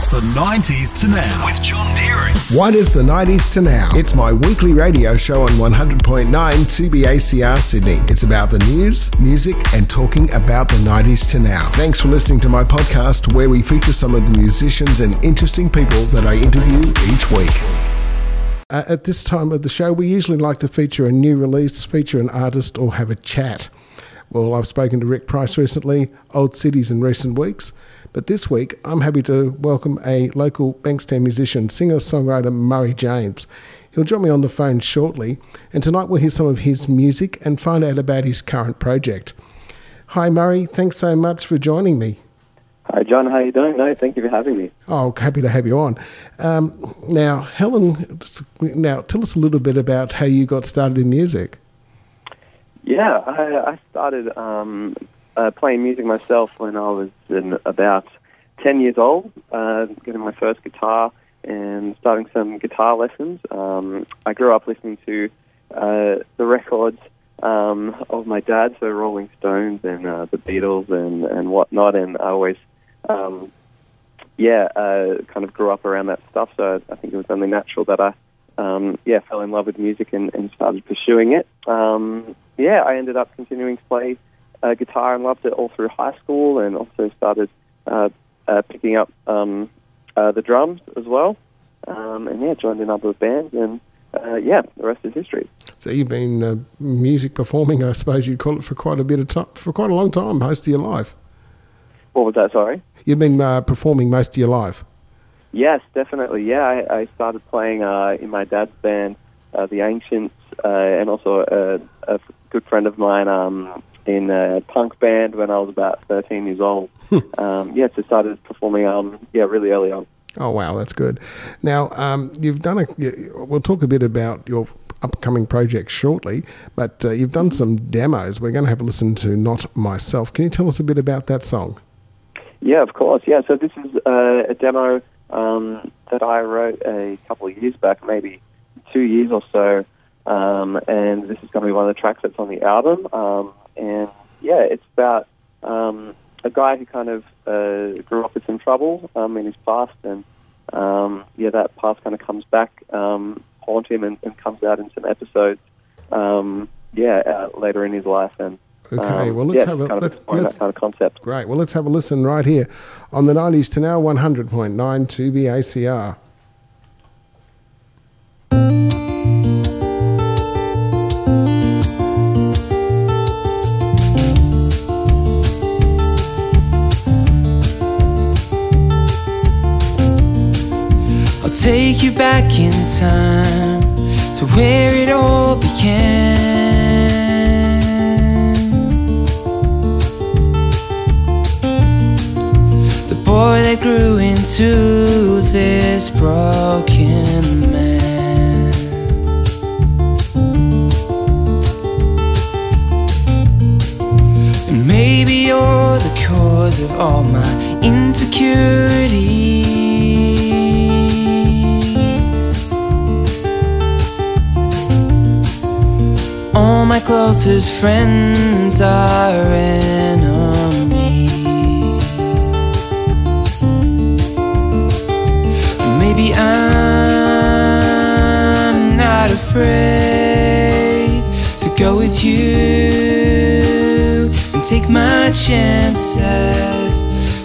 It's the 90s to now with John Deering. What is the 90s to now? It's my weekly radio show on 100.9 2BACR Sydney. It's about the news, music, and talking about the 90s to now. Thanks for listening to my podcast where we feature some of the musicians and interesting people that I interview each week. Uh, at this time of the show, we usually like to feature a new release, feature an artist, or have a chat. Well, I've spoken to Rick Price recently, Old Cities in recent weeks. But this week, I'm happy to welcome a local Bankstown musician, singer songwriter Murray James. He'll join me on the phone shortly, and tonight we'll hear some of his music and find out about his current project. Hi, Murray. Thanks so much for joining me. Hi, John. How you doing? No, thank you for having me. Oh, happy to have you on. Um, now, Helen, now tell us a little bit about how you got started in music. Yeah, I, I started um, uh, playing music myself when I was in about 10 years old, uh, getting my first guitar and starting some guitar lessons. Um, I grew up listening to uh, the records um, of my dad, so Rolling Stones and uh, the Beatles and, and whatnot, and I always, um, yeah, uh, kind of grew up around that stuff, so I think it was only natural that I, um, yeah, fell in love with music and, and started pursuing it. Um, yeah, I ended up continuing to play uh, guitar and loved it all through high school, and also started uh, uh, picking up um, uh, the drums as well. Um, and yeah, joined a number of bands, and uh, yeah, the rest is history. So you've been uh, music performing, I suppose you'd call it, for quite a bit of time, for quite a long time, most of your life. What was that? Sorry. You've been performing most of your life. Yes, definitely. Yeah, I, I started playing in my dad's band, the Ancients, and also a, a, good friend of mine, um, in a punk band when I was about 13 years old. um, yeah, so started performing um, yeah, really early on. Oh, wow, that's good. Now, um, you've done a, we'll talk a bit about your upcoming project shortly, but uh, you've done some demos. We're going to have a listen to Not Myself. Can you tell us a bit about that song? Yeah, of course. Yeah, so this is uh, a demo um, that I wrote a couple of years back, maybe two years or so. Um, and this is going to be one of the tracks that's on the album. Um, and yeah, it's about um, a guy who kind of uh, grew up with some trouble um, in his past, and um, yeah, that past kind of comes back, um, haunt him, and, and comes out in some episodes. Um, yeah, uh, later in his life, and Okay, um, well let's yeah, have a kind let's, let's, that kind of concept. Great. Well, let's have a listen right here on the 90s to now 100.9 2BACR. Back in time to where it all began. The boy that grew into this broken man. And maybe you're the cause of all my insecurities. Closest friends are enemies. Maybe I'm not afraid to go with you and take my chances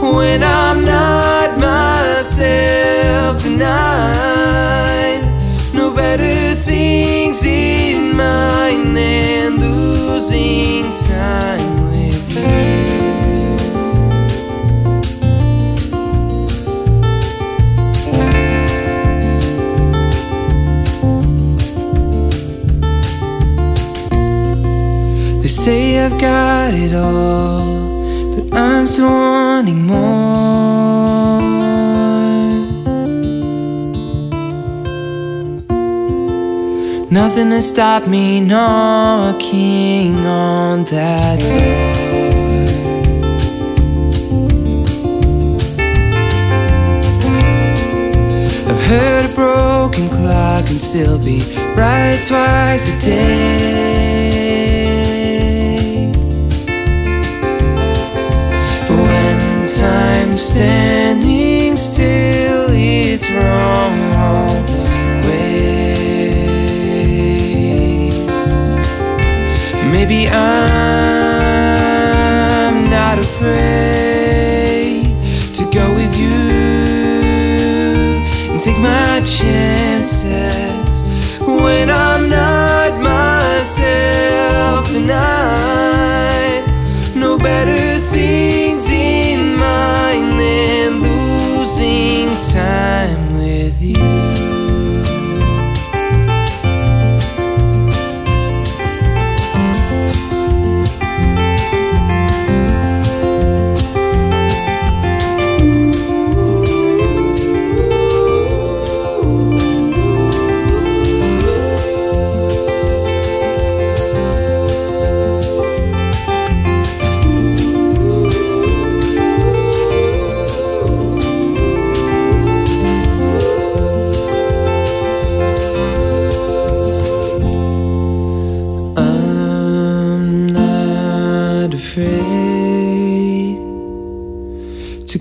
when I'm not time with you. They say I've got it all, but I'm still wanting more. Nothing to stop me knocking on that door. I've heard a broken clock can still be right twice a day. But When time's standing still. Baby, I'm not afraid to go with you and take my chances when I'm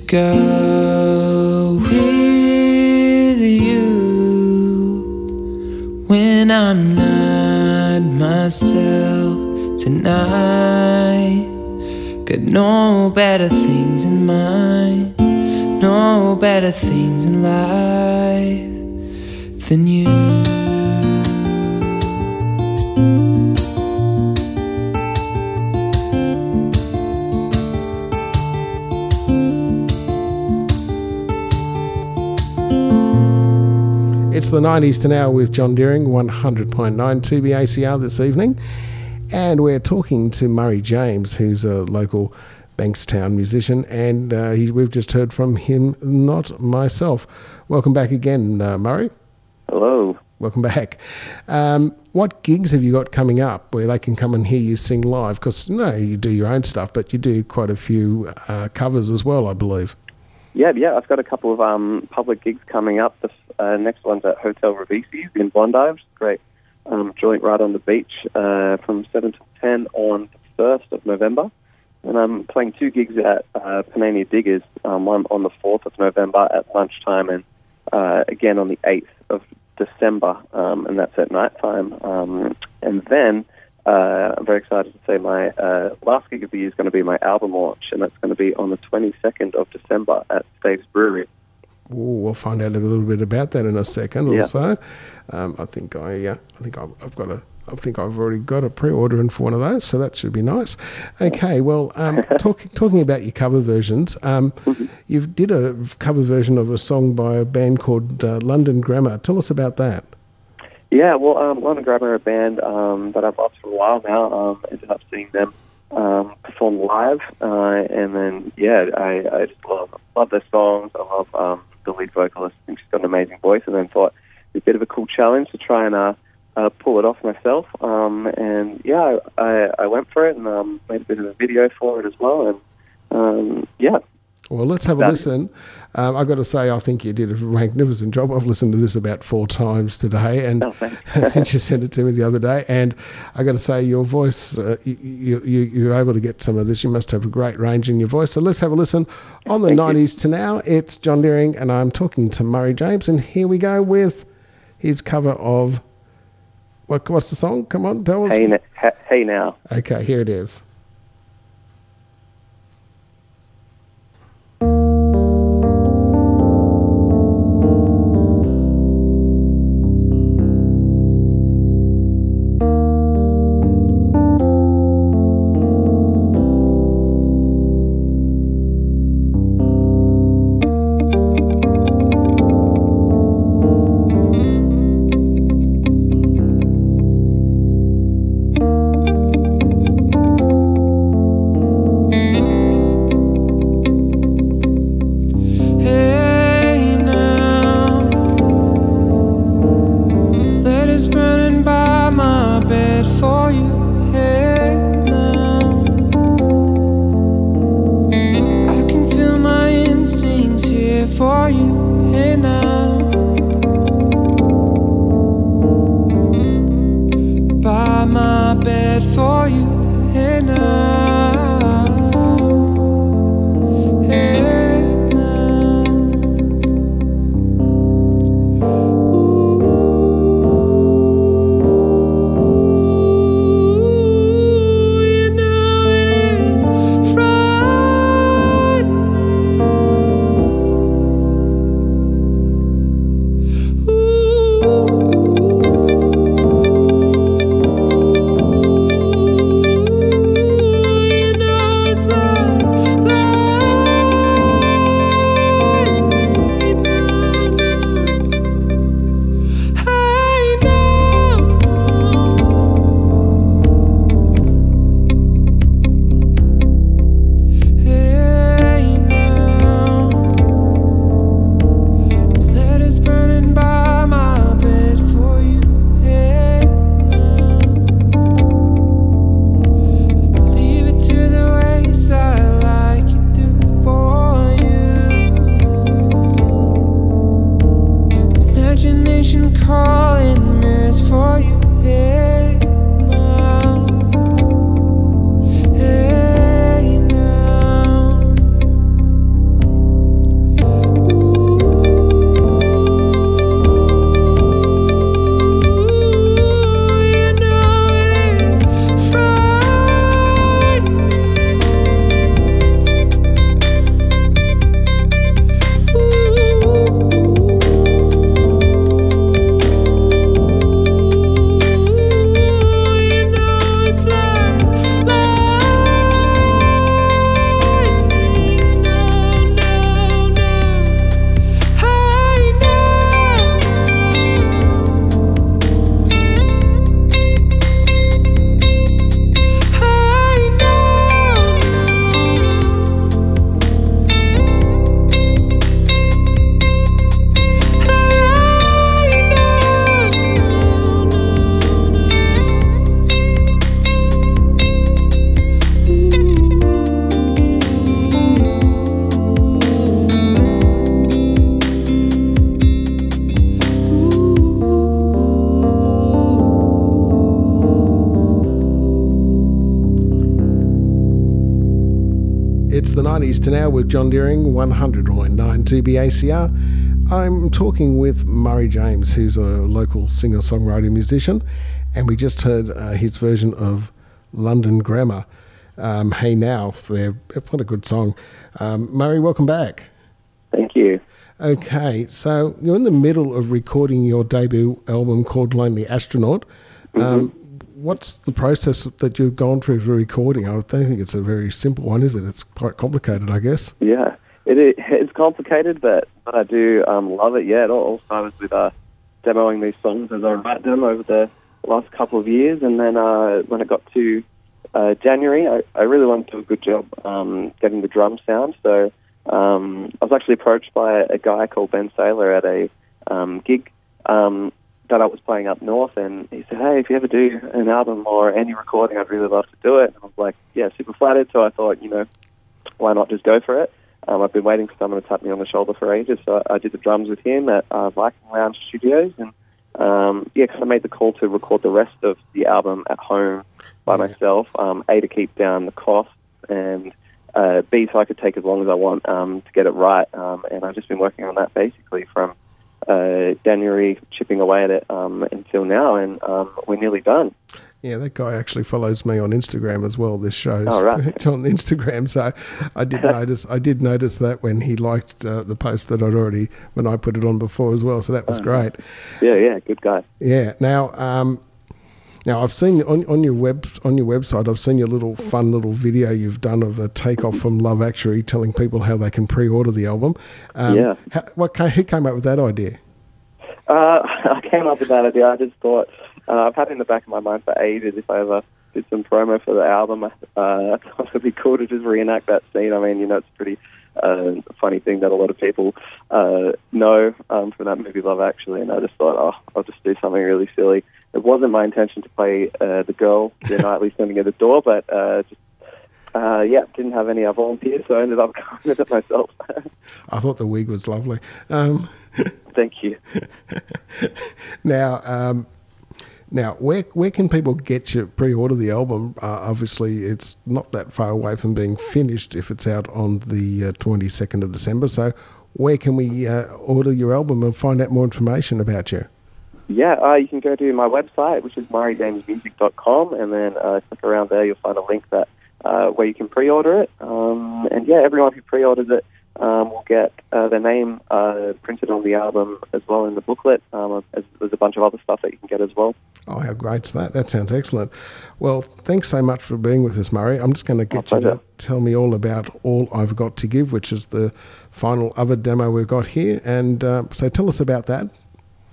go with you when I'm not myself tonight. Got no better things in mind, no better things in life than you. It's the 90s to now with John Deering, 100.9 2BACR this evening. And we're talking to Murray James, who's a local Bankstown musician. And uh, he, we've just heard from him, not myself. Welcome back again, uh, Murray. Hello. Welcome back. Um, what gigs have you got coming up where they can come and hear you sing live? Because, no, you do your own stuff, but you do quite a few uh, covers as well, I believe. Yeah, yeah, I've got a couple of um, public gigs coming up. The uh, next one's at Hotel Ravesis in Bondi, great um, joint right on the beach uh, from 7 to 10 on the 1st of November. And I'm playing two gigs at uh, Panania Diggers, um, one on the 4th of November at lunchtime and uh, again on the 8th of December, um, and that's at night time. Um, and then uh, I'm very excited to say my uh, last gig of the year is going to be my album launch, and that's going to be on the 22nd of December at Dave's Brewery. We'll find out a little bit about that in a second Yeah. or so. Um, I think I, uh, I think I've, I've got a, I think I've already got a pre-order in for one of those, so that should be nice. Okay, well, um, talking talking about your cover versions, um, you did a cover version of a song by a band called uh, London Grammar. Tell us about that. Yeah, well, um, London Grammar are a band um, that I've loved for a while now. Um, ended up seeing them um, perform live, uh, and then yeah, I, I just love love their songs. I love um, the lead vocalist. and she's got an amazing voice, and then thought it'd a bit of a cool challenge to try and uh, uh, pull it off myself. Um, and yeah, I, I, I went for it and um, made a bit of a video for it as well. And um, yeah, Well, let's have a That- listen. Um, I've got to say, I think you did a magnificent job. I've listened to this about four times today, and Oh, since you sent it to me the other day, and I've got to say, your voice, uh, you, you, you, you're able to get some of this. You must have a great range in your voice. So let's have a listen on the Thank you. 90s to now. It's John Deering, and I'm talking to Murray James, and here we go with his cover of what, what's the song? Come on, tell us. hey, hey now. Okay, here it is. 90s to now with John Deering, 100.9 2BACR. I'm talking with Murray James, who's a local singer songwriter musician, and we just heard uh, his version of London Grammar. Um, hey Now, there. What a good song. Um, Murray, welcome back. Thank you. Okay, so you're in the middle of recording your debut album called Lonely Astronaut. Um, what's the process that you've gone through for recording? I don't think it's a very simple one, is it? It's quite complicated, I guess. Yeah, it, is, it's complicated, but, but I do um, love it. Yeah, it all started with uh, demoing these songs as I write them over the last couple of years, and then uh, when it got to uh, January, I, I really wanted to do a good job um, getting the drum sound. So um, I was actually approached by a guy called Ben Saylor at a um, gig um, that I was playing up north, and he said, "Hey, if you ever do an album or any recording, I'd really love to do it." And I was like, "Yeah, super flattered." So I thought, you know, why not just go for it? Um, I've been waiting for someone to tap me on the shoulder for ages, so I did the drums with him at uh, Viking Lounge Studios, and um, yeah, because I made the call to record the rest of the album at home by myself. Um, a to keep down the costs, and uh, B so I could take as long as I want um, to get it right. Um, and I've just been working on that basically from uh, January, chipping away at it um, until now, and um, we're nearly done. Yeah, that guy actually follows me on Instagram as well. This show's Oh, right. on Instagram, so I did notice. I did notice that when he liked uh, the post that I'd already when I put it on before as well. So that was great. Yeah, yeah, good guy. Yeah. Now, um, now I've seen on on your web on your website. I've seen your little fun little video you've done of a takeoff from Love Actually, telling people how they can pre-order the album. Um, Yeah. How, what who came up with that idea? Uh, I came up with that idea. I just thought uh, I've had it in the back of my mind for ages. If I ever did some promo for the album, uh, I thought it'd be cool to just reenact that scene. I mean, you know, it's a pretty uh, funny thing that a lot of people uh, know um, from that movie Love Actually, and I just thought, oh, I'll just do something really silly. It wasn't my intention to play uh, the girl, the Knightley standing at the door, but uh, just uh, yeah, didn't have any uh, volunteers, so I ended up going with it myself. I thought the wig was lovely. Um, Thank you. Now, um, now, where where can people get you pre-order the album? Uh, obviously, it's not that far away from being finished if it's out on the twenty second of December. So, where can we uh, order your album and find out more information about you? Yeah, uh, you can go to my website, which is murrayjamesmusic.com, and then uh, click around there. You'll find a link that uh, where you can pre-order it. Um, and yeah, everyone who pre-orders it um, will get uh, their name uh, printed on the album as well in the booklet. Um, as, there's a bunch of other stuff that you can get as well. Oh, how great's that? That sounds excellent. Well, thanks so much for being with us, Murray. I'm just going to get you to tell me all about All I've Got to Give, which is the final other demo we've got here. And uh, so tell us about that.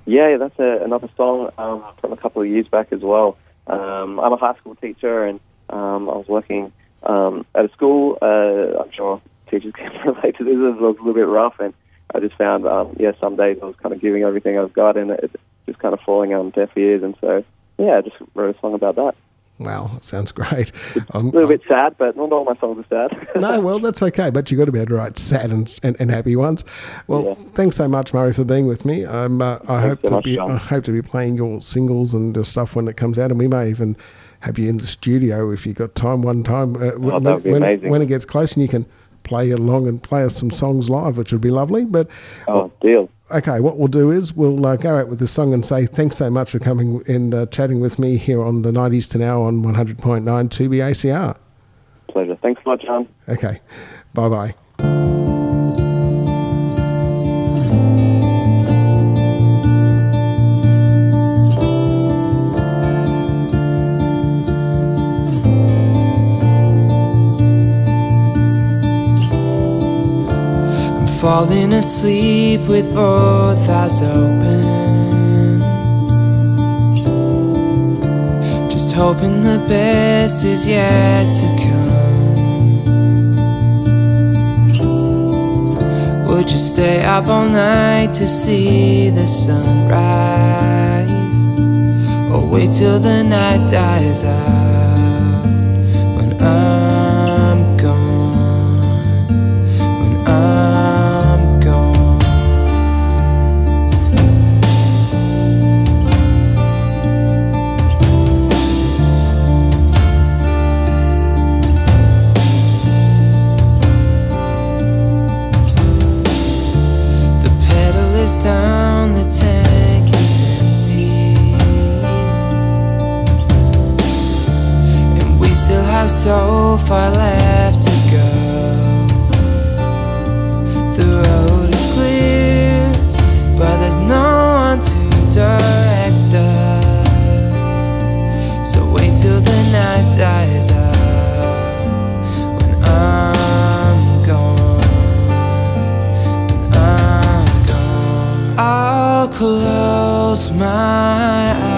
Yeah, that's a, another song um, from a couple of years back as well. Um, I'm a high school teacher, and um, I was working um, at a school. Uh, I'm sure teachers can relate to this. It was a little bit rough, and I just found, um, yeah, some days I was kind of giving everything I've got, and it just kind of falling on deaf ears. And so, yeah, I just wrote a song about that. Wow, that sounds great. Um, A little bit sad, but not all my songs are sad. no, well, that's okay, but you've got to be able to write sad and, and, and happy ones. Well, Yeah. thanks so much, Murray, for being with me. Um, uh, I hope so to much, be John. I hope to be playing your singles and your stuff when it comes out, and we may even have you in the studio if you've got time one time. Uh, when, Oh, that would be when, amazing. when it gets close, and you can play along and play us some songs live, which would be lovely. But oh, deal. Okay, what we'll do is we'll uh, go out with this song and say thanks so much for coming and uh, chatting with me here on the 90s to now on 100.9 2BACR. Pleasure. Thanks a lot, John. Okay, bye bye. Falling asleep with both eyes open. Just hoping the best is yet to come. Would you stay up all night to see the sunrise? Or wait till the night dies out far left to go. The road is clear, but there's no one to direct us. So wait till the night dies out when I'm gone. When I'm gone, I'll close my eyes.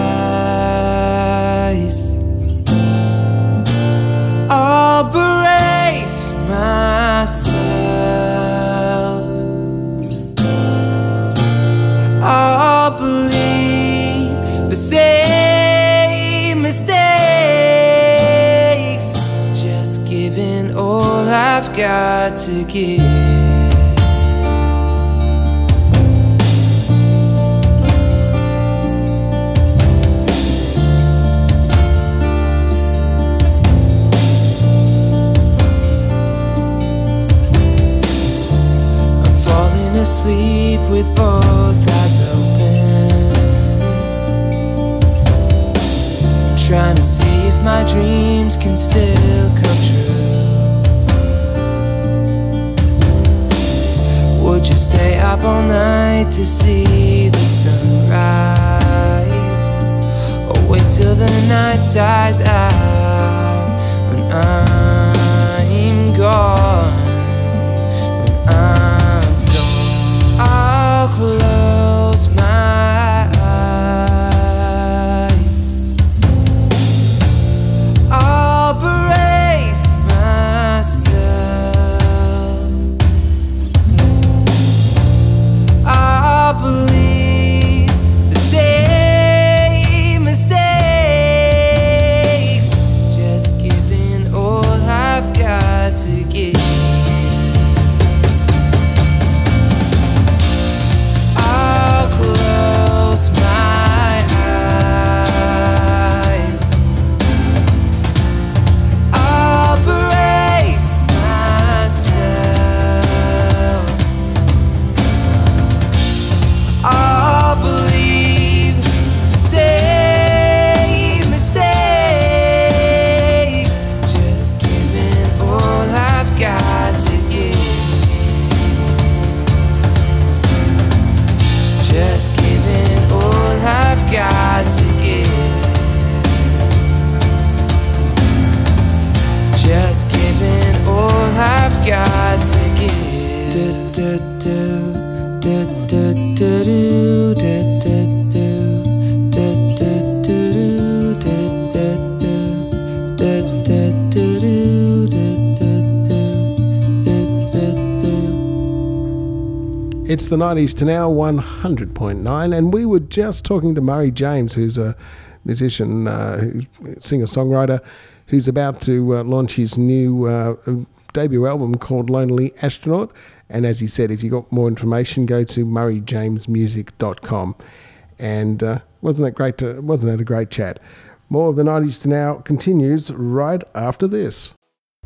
To. I'm falling asleep with both eyes open. Trying to see if my dreams can still come Would you stay up all night to see the sunrise? Or wait till the night dies out when I'm gone? It's the 90s to now 100.9, and we were just talking to Murray James, who's a musician, uh, singer songwriter, who's about to uh, launch his new uh, debut album called Lonely Astronaut. And as he said, if you got more information, go to murrayjamesmusic.com. And uh, wasn't that great? To, wasn't that a great chat? More of the 90s to now continues right after this.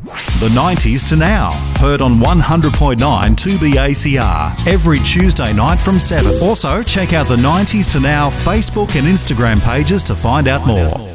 The 90s to now. Heard on 100.9 2BACR every Tuesday night from 7. Also, check out the 90s to now Facebook and Instagram pages to find out more.